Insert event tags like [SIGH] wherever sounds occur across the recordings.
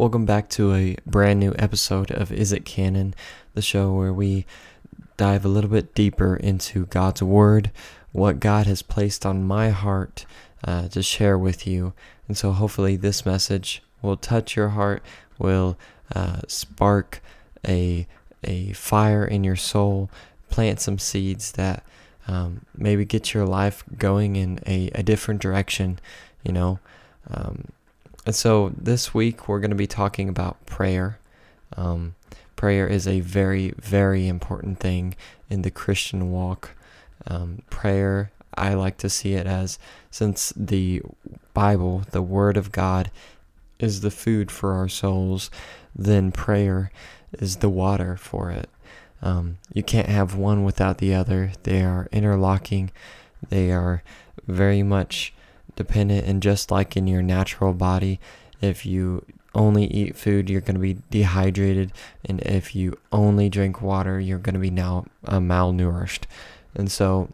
Welcome back to a brand new episode of Is It Canon, the show where we dive a little bit deeper into God's Word, what God has placed on my heart uh, to share with you. And so hopefully this message will touch your heart, will uh, spark a, a fire in your soul, plant some seeds that um, maybe get your life going in a, a different direction, you know. Um, and so this week we're going to be talking about prayer. Um, prayer is a very, very important thing in the Christian walk. Um, prayer, I like to see it as since the Bible, the Word of God, is the food for our souls, then prayer is the water for it. Um, you can't have one without the other. They are interlocking. They are very much dependent and just like in your natural body if you only eat food you're going to be dehydrated and if you only drink water you're going to be now uh, malnourished. And so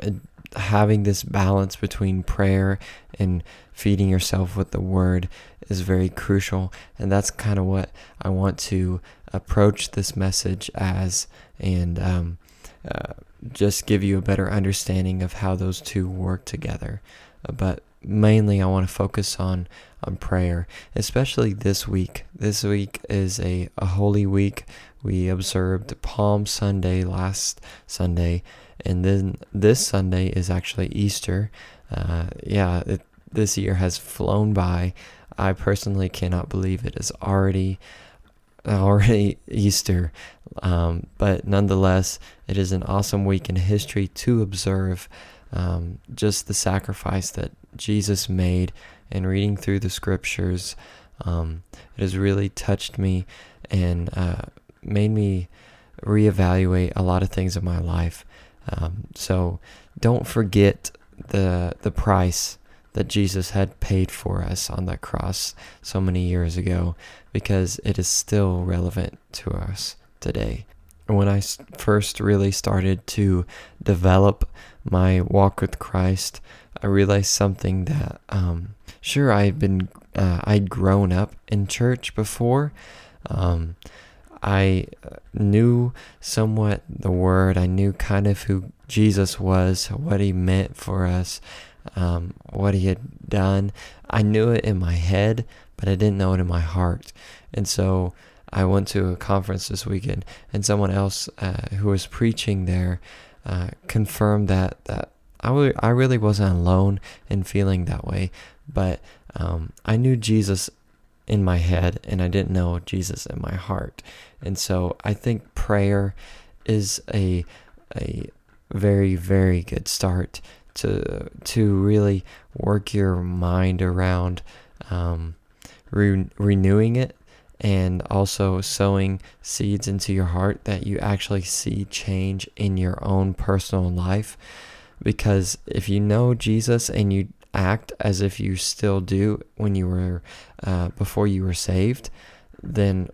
uh, having this balance between prayer and feeding yourself with the word is very crucial and that's kind of what i want to approach this message as and um, uh, just give you a better understanding of how those two work together. Uh, but mainly, I want to focus on on prayer, especially this week. This week is a, a holy week. We observed Palm Sunday last Sunday, and then this Sunday is actually Easter. Uh, yeah, it, this year has flown by. I personally cannot believe it is already already [LAUGHS] Easter. Um, but nonetheless, it is an awesome week in history to observe um, just the sacrifice that Jesus made and reading through the scriptures. Um, it has really touched me and uh, made me reevaluate a lot of things in my life. Um, so don't forget the the price that Jesus had paid for us on that cross so many years ago because it is still relevant to us today. When I first really started to develop my walk with Christ, I realized something that, um, sure, I had been, uh, I'd grown up in church before. Um, I uh, knew somewhat the word. I knew kind of who Jesus was, what he meant for us um, what he had done. I knew it in my head, but I didn't know it in my heart. And so I went to a conference this weekend, and someone else uh, who was preaching there uh, confirmed that that I, w- I really wasn't alone in feeling that way, but um, I knew Jesus in my head and I didn't know Jesus in my heart. And so I think prayer is a a very very good start to to really work your mind around um, re- renewing it and also sowing seeds into your heart that you actually see change in your own personal life because if you know Jesus and you act as if you still do when you were uh, before you were saved then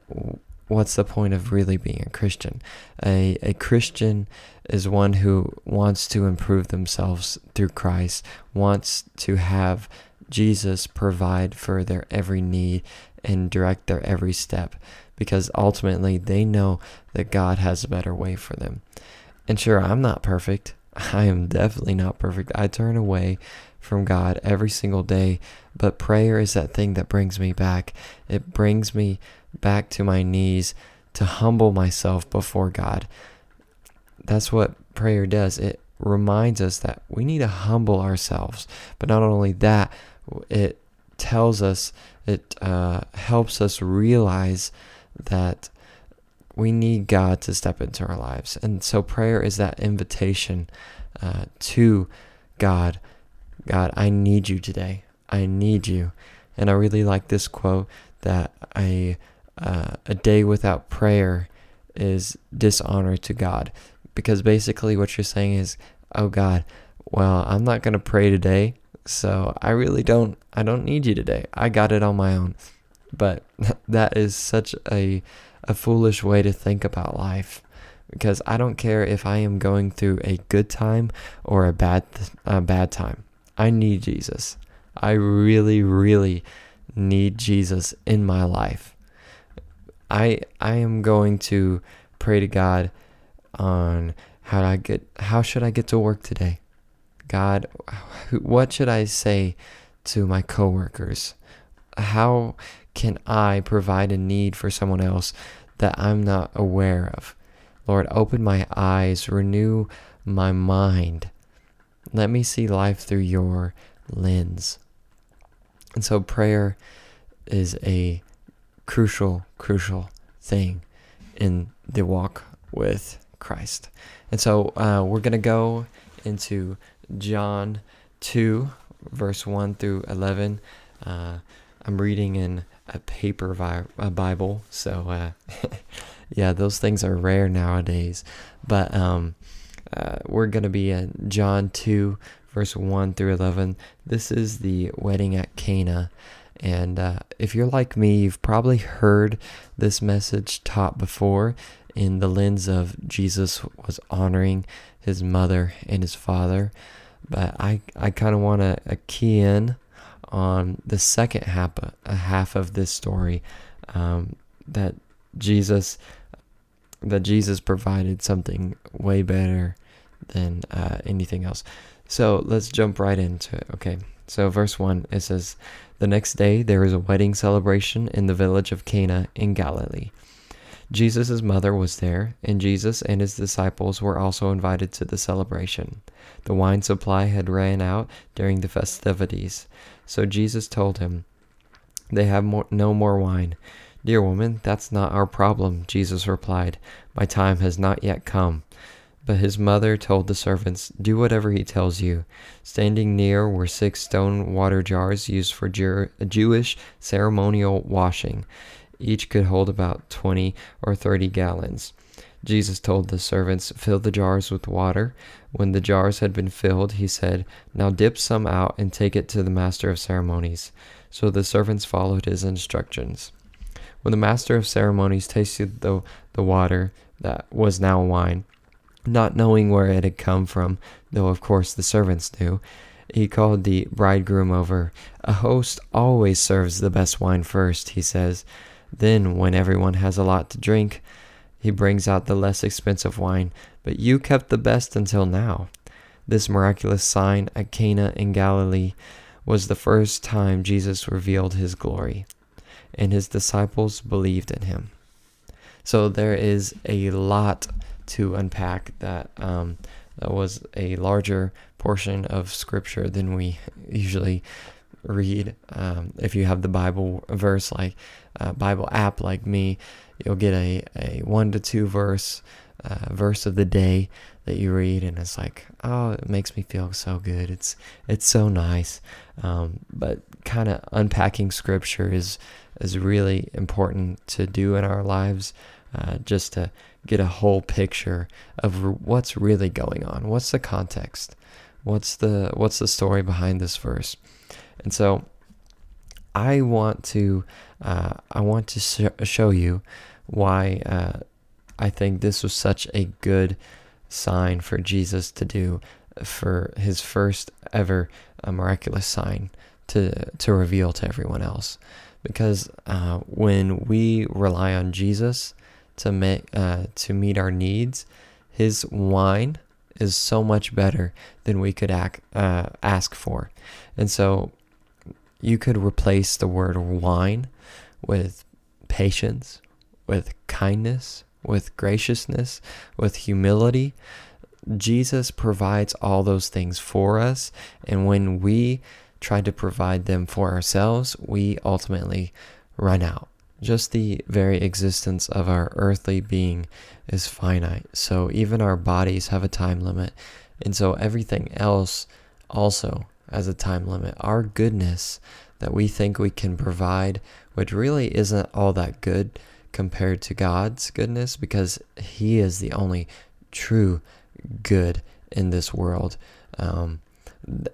what's the point of really being a Christian? A, a Christian is one who wants to improve themselves through Christ, wants to have Jesus provide for their every need and direct their every step because ultimately they know that God has a better way for them. And sure, I'm not perfect. [LAUGHS] I am definitely not perfect. I turn away from God every single day, but prayer is that thing that brings me back. It brings me back to my knees to humble myself before God. That's what prayer does. It reminds us that we need to humble ourselves. But not only that, it tells us, it uh, helps us realize that we need God to step into our lives. And so prayer is that invitation uh, to God God, I need you today. I need you. And I really like this quote that I uh, a day without prayer is dishonor to God. Because basically, what you're saying is, oh God, well, I'm not going to pray today. So I really don't, I don't need you today. I got it on my own. But [LAUGHS] that is such a, a foolish way to think about life. Because I don't care if I am going through a good time or a bad, a bad time. I need Jesus. I really, really need Jesus in my life. I I am going to pray to God on how I get how should I get to work today? God, what should I say to my coworkers? How can I provide a need for someone else that I'm not aware of? Lord, open my eyes, renew my mind. Let me see life through your lens. And so prayer is a crucial, crucial thing in the walk with Christ. And so uh, we're going to go into John 2, verse 1 through 11. Uh, I'm reading in a paper vi- a Bible, so uh, [LAUGHS] yeah, those things are rare nowadays. But um, uh, we're going to be in John 2, verse 1 through 11. This is the wedding at Cana. And uh, if you're like me, you've probably heard this message taught before in the lens of Jesus was honoring his mother and his father. But I, I kind of want to key in on the second half, a half of this story um, that Jesus that Jesus provided something way better than uh, anything else. So let's jump right into it. Okay. So verse one it says, "The next day there was a wedding celebration in the village of Cana in Galilee." Jesus' mother was there, and Jesus and his disciples were also invited to the celebration. The wine supply had ran out during the festivities, so Jesus told him, They have more, no more wine. Dear woman, that's not our problem, Jesus replied. My time has not yet come. But his mother told the servants, Do whatever he tells you. Standing near were six stone water jars used for Jewish ceremonial washing. Each could hold about 20 or 30 gallons. Jesus told the servants, Fill the jars with water. When the jars had been filled, he said, Now dip some out and take it to the master of ceremonies. So the servants followed his instructions. When the master of ceremonies tasted the, the water that was now wine, not knowing where it had come from, though of course the servants knew, he called the bridegroom over. A host always serves the best wine first, he says. Then, when everyone has a lot to drink, he brings out the less expensive wine, but you kept the best until now. This miraculous sign at Cana in Galilee was the first time Jesus revealed his glory, and his disciples believed in him. So there is a lot to unpack that um, that was a larger portion of scripture than we [LAUGHS] usually read. Um, if you have the Bible verse like uh, Bible app like me, you'll get a, a one to two verse uh, verse of the day that you read, and it's like, oh, it makes me feel so good. It's it's so nice. Um, but kind of unpacking scripture is is really important to do in our lives, uh, just to get a whole picture of what's really going on. What's the context? What's the what's the story behind this verse? And so I want to uh, I want to sh- show you why uh, I think this was such a good sign for Jesus to do for his first ever uh, miraculous sign to to reveal to everyone else. Because uh, when we rely on Jesus to make uh, to meet our needs his wine is so much better than we could act, uh, ask for. And so you could replace the word wine with patience, with kindness, with graciousness, with humility. Jesus provides all those things for us. And when we try to provide them for ourselves, we ultimately run out. Just the very existence of our earthly being is finite. So even our bodies have a time limit. And so everything else also as a time limit. Our goodness that we think we can provide, which really isn't all that good compared to God's goodness because He is the only true good in this world. Um,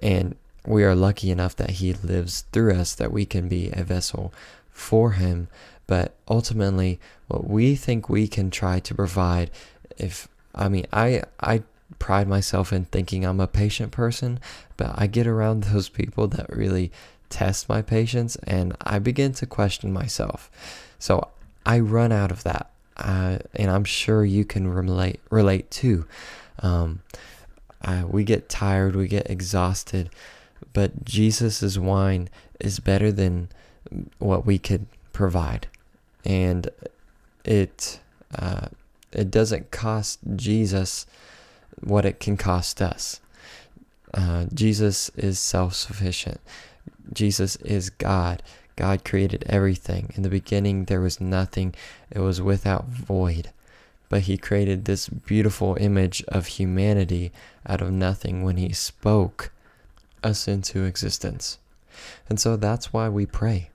and we are lucky enough that He lives through us, that we can be a vessel for Him. But ultimately, what we think we can try to provide, if I mean, I I pride myself in thinking I'm a patient person, but I get around those people that really test my patience and I begin to question myself. So I run out of that. Uh, and I'm sure you can relate relate too. Um, we get tired, we get exhausted, but Jesus's wine is better than what we could provide, and it uh, it doesn't cost Jesus what it can cost us. Uh, Jesus is self sufficient. Jesus is God. God created everything. In the beginning, there was nothing, it was without void. But He created this beautiful image of humanity out of nothing when He spoke us into existence. And so that's why we pray.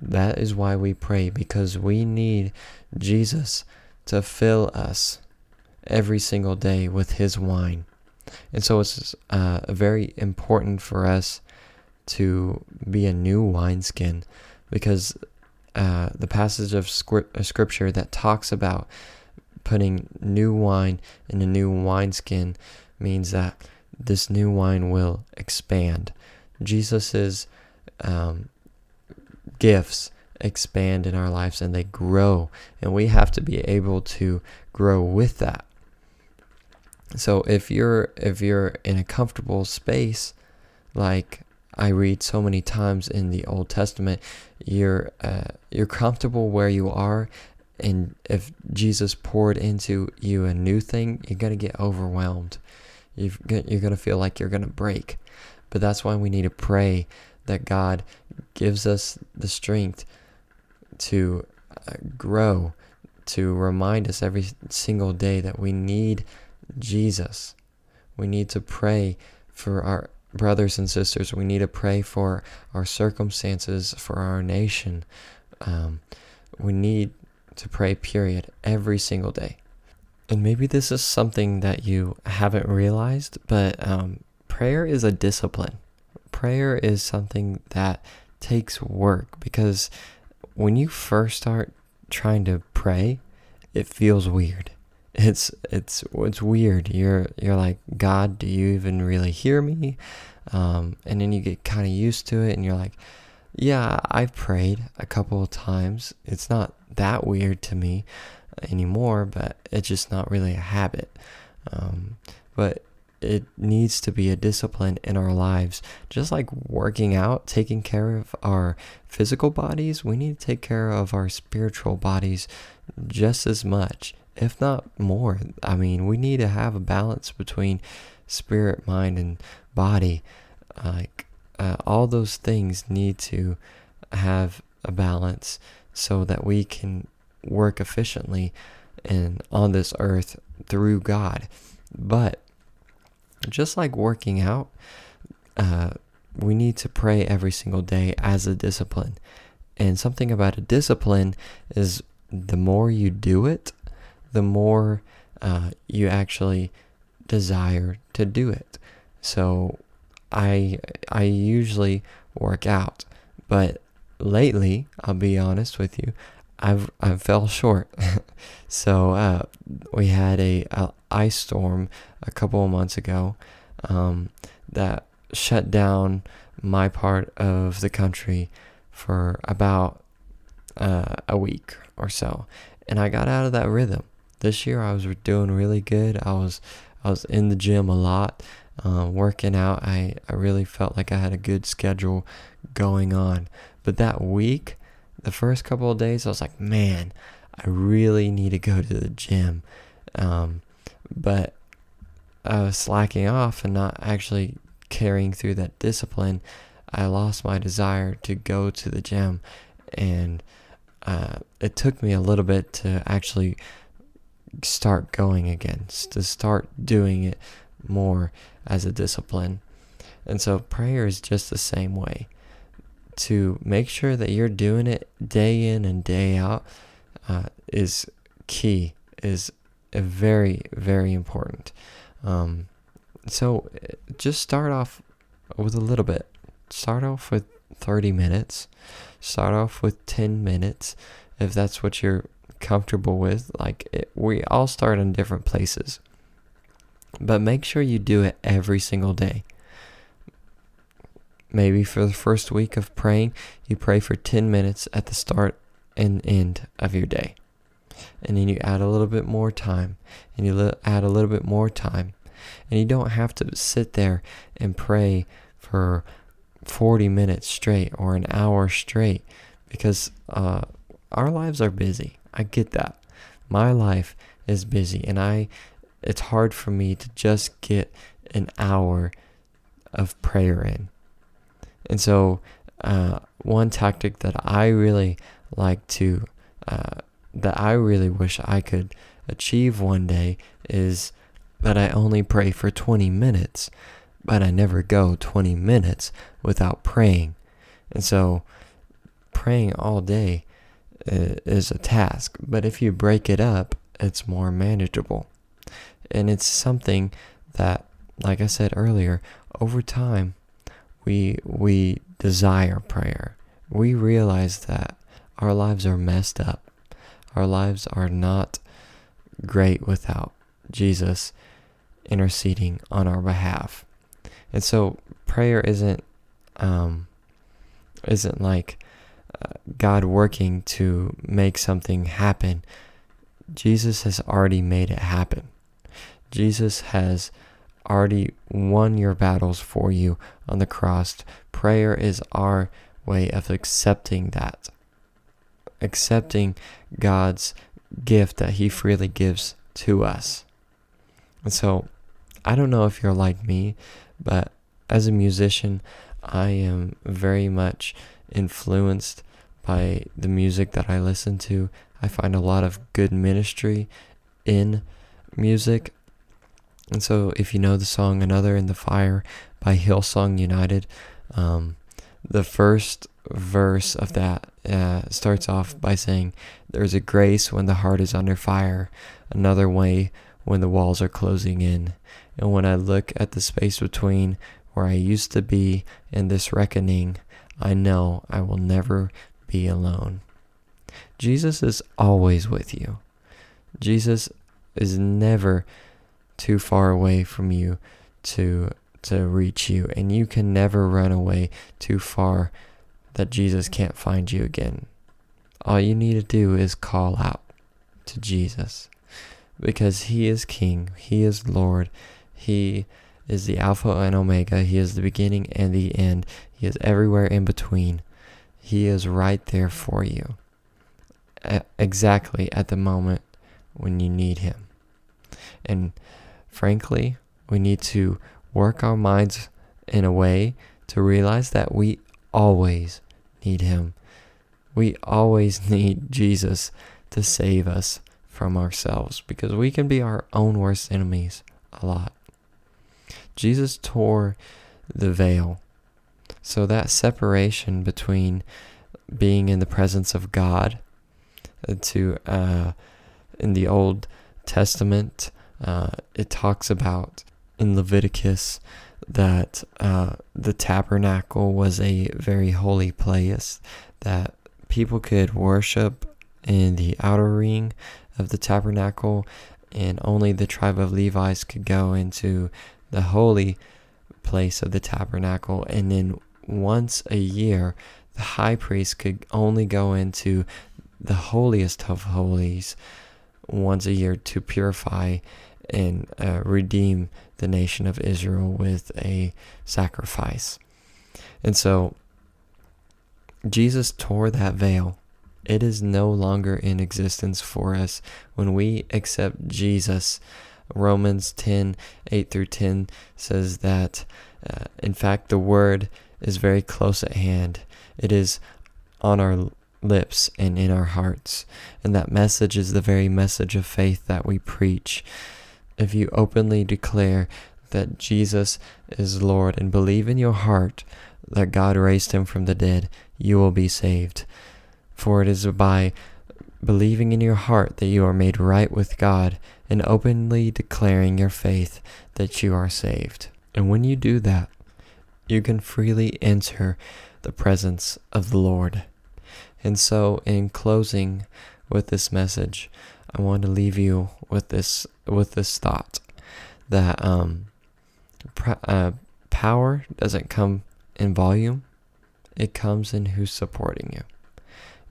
That is why we pray, because we need Jesus to fill us every single day with His wine. And so it's uh, very important for us to be a new wineskin because uh, the passage of scripture that talks about putting new wine in a new wineskin means that this new wine will expand. Jesus's um, gifts expand in our lives and they grow, and we have to be able to grow with that. So if you're if you're in a comfortable space, like I read so many times in the Old Testament, you're uh, you're comfortable where you are, and if Jesus poured into you a new thing, you're gonna get overwhelmed. You've, you're gonna feel like you're gonna break, but that's why we need to pray that God gives us the strength to uh, grow, to remind us every single day that we need Jesus. We need to pray for our brothers and sisters, we need to pray for our circumstances, for our nation. Um, we need to pray, period, every single day. And maybe this is something that you haven't realized, but um, prayer is a discipline. Prayer is something that takes work because when you first start trying to pray, it feels weird it's it's it's weird. You're you're like, God, do you even really hear me? Um, and then you get kind of used to it, and you're like, yeah, I've prayed a couple of times. It's not that weird to me anymore, but it's just not really a habit. Um, but it needs to be a discipline in our lives. Just like working out, taking care of our physical bodies, we need to take care of our spiritual bodies just as much if not more. I mean, we need to have a balance between spirit, mind, and body. Like uh, all those things need to have a balance so that we can work efficiently and on this earth through God. But just like working out, uh, we need to pray every single day as a discipline. And something about a discipline is the more you do it, the more uh, you actually desire to do it. So I I usually work out, but lately, I'll be honest with you, I've I fell short. [LAUGHS] so uh, we had a, a, ice storm a couple of months ago um, that shut down my part of the country for about uh, a week or so, and I got out of that rhythm this year I was doing really good. I was I was in the gym a lot, um, working out. I, I really felt like I had a good schedule going on. But that week, the first couple of days, I was like, man, I really need to go to the gym. Um, but I was slacking off and not actually carrying through that discipline. I lost my desire to go to the gym. And uh, it took me a little bit to actually start going again, to start doing it more as a discipline. And so prayer is just the same way. To make sure that you're doing it day in and day out uh, is key, is very, very important. Um, so just start off with a little bit. Start off with 30 minutes. Start off with 10 minutes if that's what you're comfortable with. Like it, we all start in different places. But make sure you do it every single day. maybe for the first week of praying, you pray for 10 minutes at the start and end of your day. And then you add a little bit more time, and you add a little bit more time. And you don't have to sit there and pray for 40 minutes straight or an hour straight because uh, our lives are busy. I get that. My life is busy, and I it's hard for me to just get an hour of prayer in. And so, uh, one tactic that I really like to, uh, that I really wish I could achieve one day is that I only pray for 20 minutes, but I never go 20 minutes without praying. And so, praying all day is a task, but if you break it up, it's more manageable. And it's something that, like I said earlier, over time, we we desire prayer. We realize that our lives are messed up. Our lives are not great without Jesus interceding on our behalf. And so prayer isn't um, isn't like God working to make something happen. Jesus has already made it happen. Jesus has already won your battles for you on the cross. Prayer is our way of accepting that. Accepting God's gift that He freely gives to us. And so, I don't know if you're like me, but as a musician, I am very much influenced by the music that I listen to. I find a lot of good ministry in music. And so, if you know the song Another in the Fire by Hillsong United, um, the first verse of that uh, starts off by saying, There's a grace when the heart is under fire, another way when the walls are closing in. And when I look at the space between where I used to be and this reckoning, I know I will never be alone. Jesus is always with you. Jesus is never too far away from you to to reach you and you can never run away too far that Jesus can't find you again. All you need to do is call out to Jesus because he is king, he is Lord, he is the Alpha and Omega, he is the beginning and the end, he is everywhere in between. He is right there for you exactly at the moment when you need him. And frankly, we need to work our minds in a way to realize that we always need him. We always [LAUGHS] need Jesus to save us from ourselves because we can be our own worst enemies a lot. Jesus tore the veil. So that separation between being in the presence of God uh, to uh, in the Old Testament, uh, it talks about in Leviticus that uh, the tabernacle was a very holy place that people could worship in the outer ring of the tabernacle, and only the tribe of Levites could go into the holy place of the tabernacle. And then once a year, the high priest could only go into the holiest of holies once a year to purify and uh, redeem the nation of Israel with a sacrifice. And so Jesus tore that veil. It is no longer in existence for us when we accept Jesus Romans 10 8 through 10 says that, uh, in fact, the word is very close at hand. It is on our lips and in our hearts. And that message is the very message of faith that we preach. If you openly declare that Jesus is Lord and believe in your heart that God raised him from the dead, you will be saved. For it is by believing in your heart that you are made right with God and openly declaring your faith that you are saved. And when you do that, you can freely enter the presence of the Lord. And so, in closing with this message, I want to leave you with this with this thought that um, pr- uh, power doesn't come in volume, it comes in who's supporting you.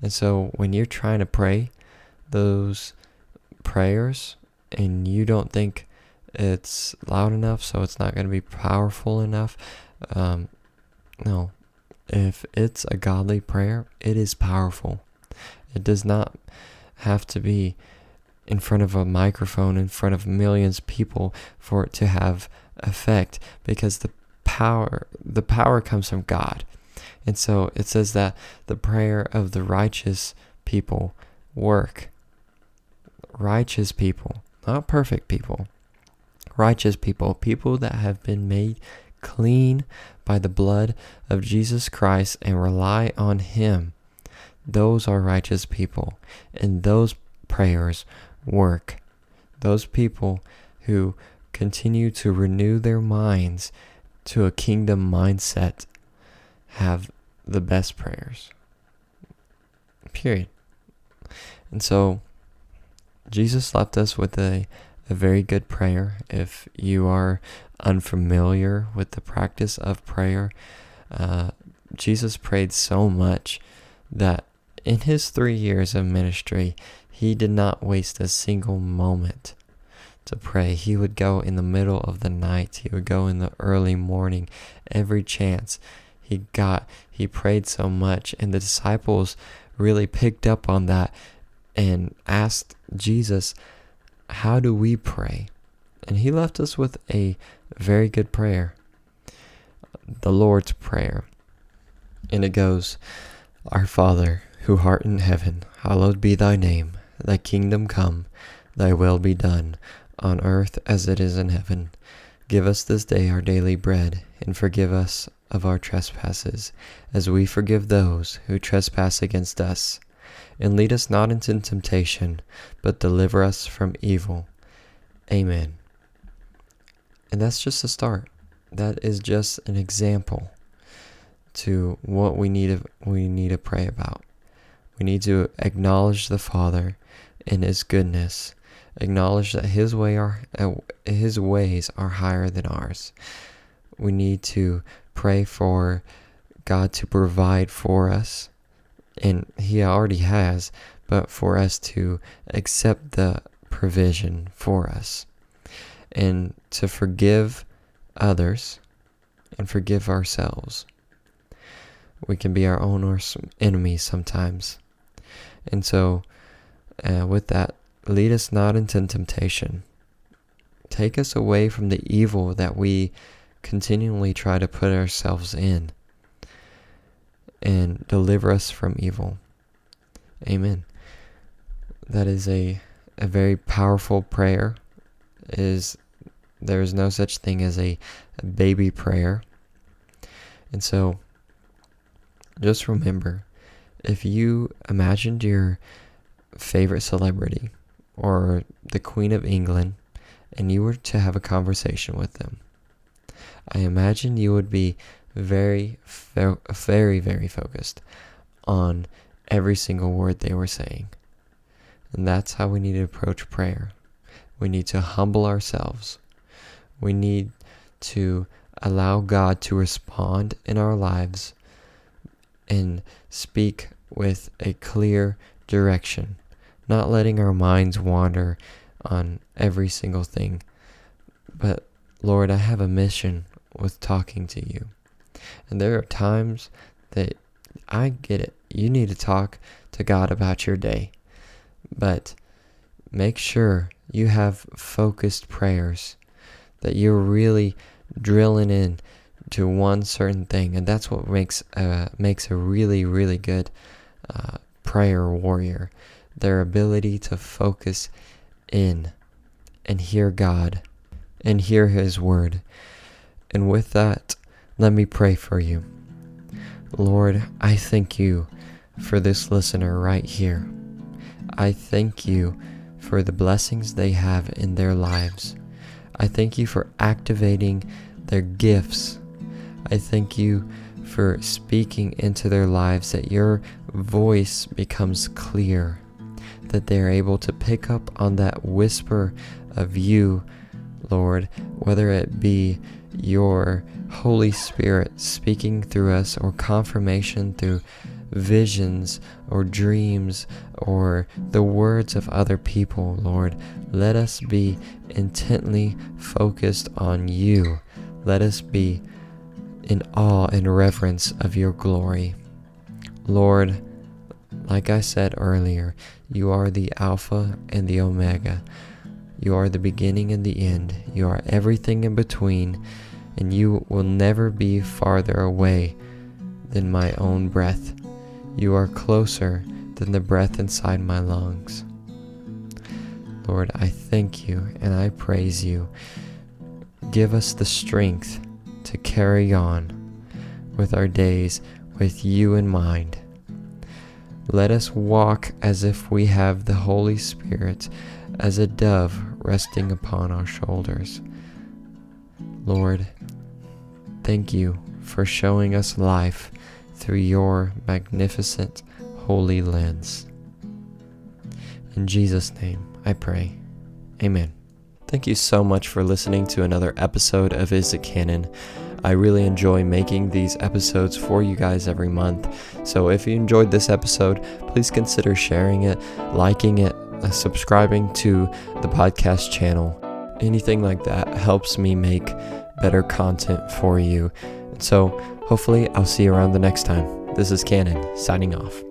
And so when you're trying to pray those prayers and you don't think it's loud enough, so it's not going to be powerful enough, um, no. If it's a godly prayer, it is powerful. It does not have to be in front of a microphone in front of millions of people for it to have effect because the power the power comes from God. And so it says that the prayer of the righteous people work. Righteous people, not perfect people. Righteous people, people that have been made clean by the blood of Jesus Christ and rely on Him. Those are righteous people. And those prayers work. Those people who continue to renew their minds to a kingdom mindset have the best prayers. Period. And so Jesus left us with a, a very good prayer. If you are unfamiliar with the practice of prayer, uh, Jesus prayed so much that in his three years of ministry, he did not waste a single moment to pray. He would go in the middle of the night, he would go in the early morning, every chance he got. He prayed so much, and the disciples really picked up on that and asked Jesus, How do we pray? And he left us with a very good prayer the Lord's Prayer. And it goes, Our Father, who art in heaven, hallowed be thy name. Thy kingdom come, thy will be done, on earth as it is in heaven. Give us this day our daily bread, and forgive us of our trespasses, as we forgive those who trespass against us. And lead us not into temptation, but deliver us from evil. Amen. And that's just a start. That is just an example to what we need to, we need to pray about. We need to acknowledge the Father in His goodness, acknowledge that His way are uh, His ways are higher than ours. We need to pray for God to provide for us, and He already has, but for us to accept the provision for us and to forgive others and forgive ourselves. We can be our own enemies sometimes. And so, uh, with that, lead us not into temptation. Take us away from the evil that we continually try to put ourselves in. And deliver us from evil. Amen. That is a, a very powerful prayer. Is there is no such thing as a, a baby prayer. And so just remember if you imagined your favorite celebrity or the Queen of England and you were to have a conversation with them, I imagine you would be very, very, very focused on every single word they were saying. And that's how we need to approach prayer. We need to humble ourselves. We need to allow God to respond in our lives and speak with a clear direction, not letting our minds wander on every single thing. But Lord, I have a mission with talking to you. And there are times that I get it. You need to talk to God about your day. But make sure you have focused prayers, that you're really drilling in to one certain thing, and that's what makes uh, makes a really really good uh, prayer warrior. Their ability to focus in and hear God and hear His word. And with that, let me pray for you. Lord, I thank you for this listener right here. I thank you for the blessings they have in their lives. I thank you for activating their gifts I thank you for speaking into their lives that your voice becomes clear, that they're able to pick up on that whisper of you, Lord, whether it be your Holy Spirit speaking through us or confirmation through visions or dreams or the words of other people, Lord. Let us be intently focused on you. Let us be in awe and reverence of your glory. Lord, like I said earlier, you are the Alpha and the Omega. You are the beginning and the end. You are everything in between, and you will never be farther away than my own breath. You are closer than the breath inside my lungs. Lord, I thank you and I praise you. Give us the strength to carry on with our days with you in mind. Let us walk as if we have the Holy Spirit as a dove resting upon our shoulders. Lord, thank you for showing us life through your magnificent holy lens. In Jesus' name, I pray. Amen. Thank you so much for listening to another episode of Is It Canon. I really enjoy making these episodes for you guys every month. So if you enjoyed this episode, please consider sharing it, liking it, uh, subscribing to the podcast channel. Anything like that helps me make better content for you. So hopefully, I'll see you around the next time. This is Cannon signing off.